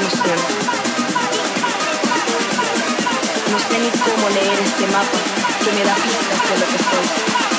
no sé. No sé ni cómo leer este mapa que me da pistas de lo que soy.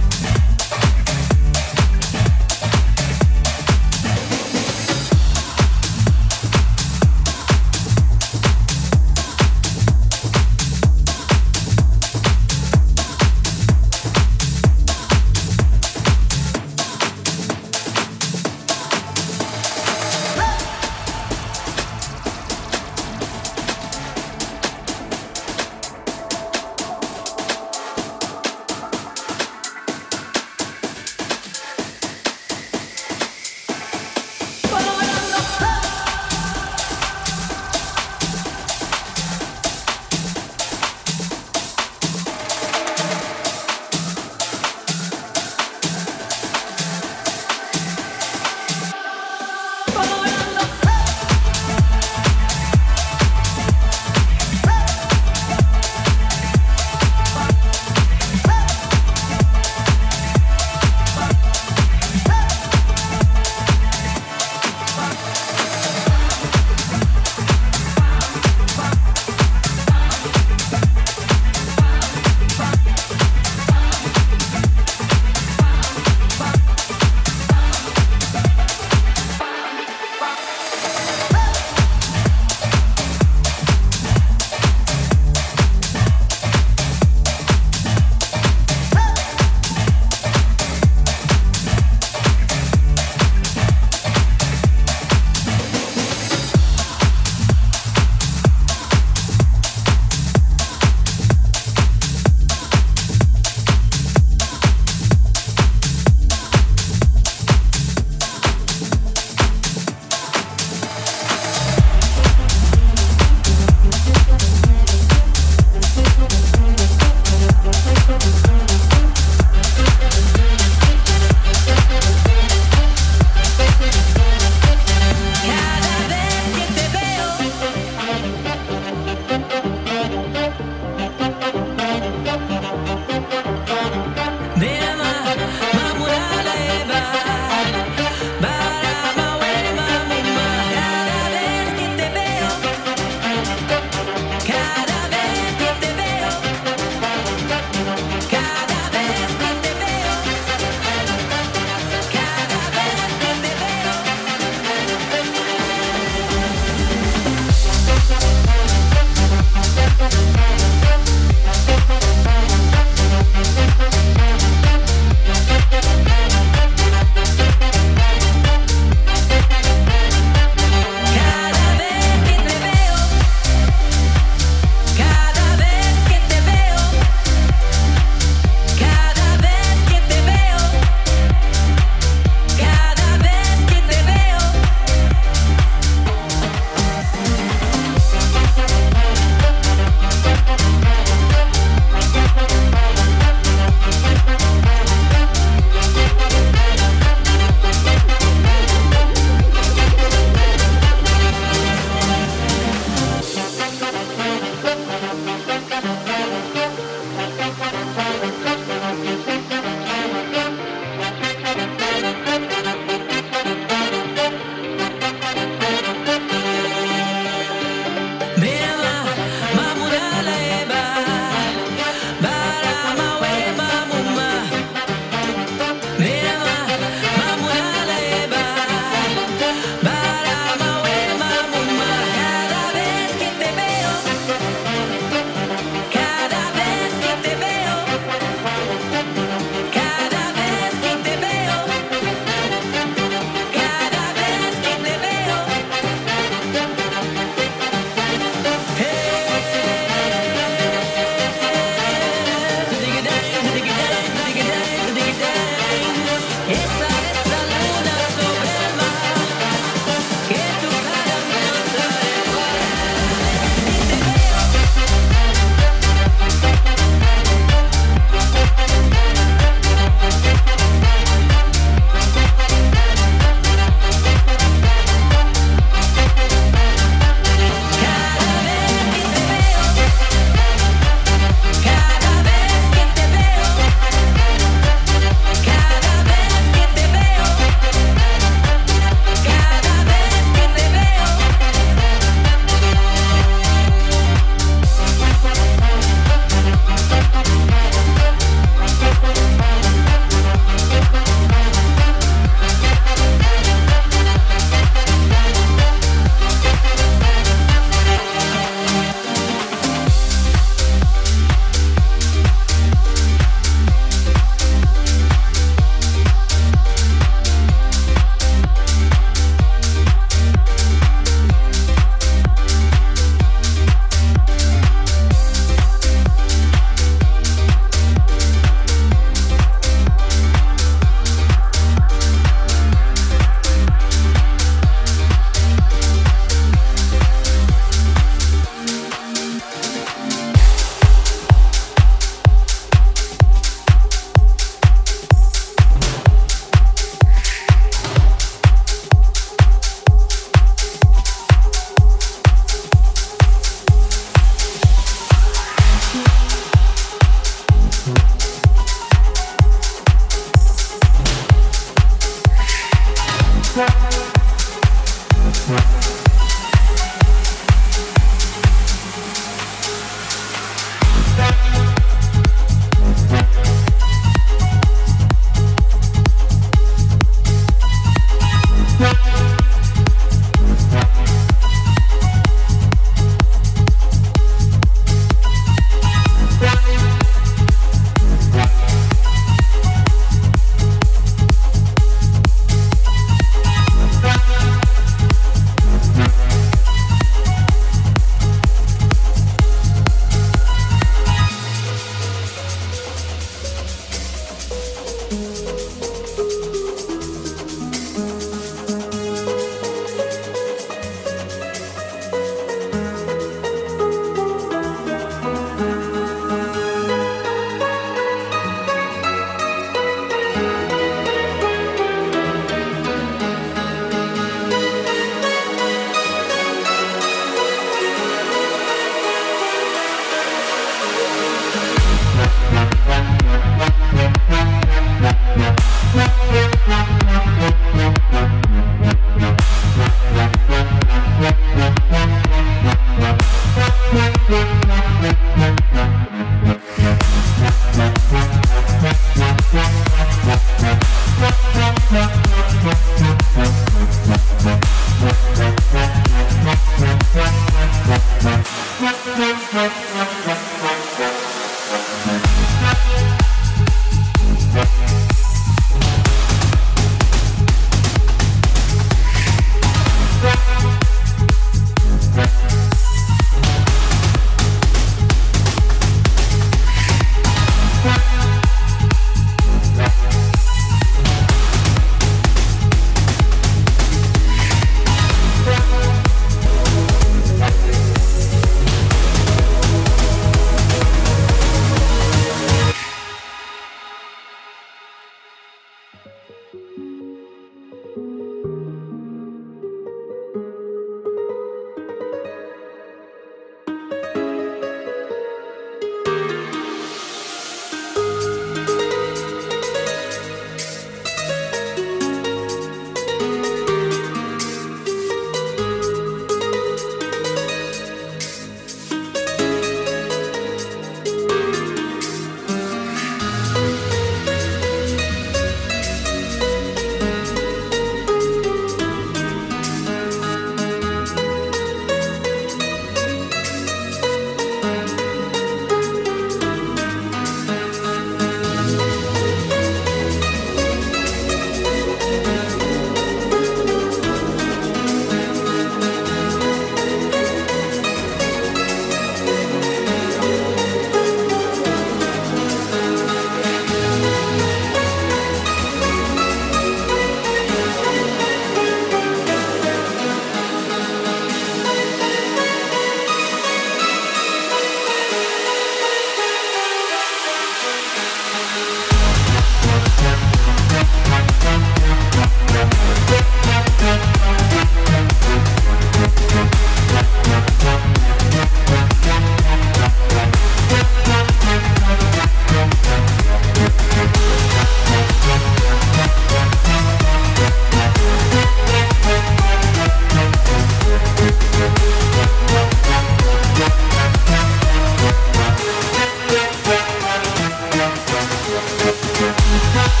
Thank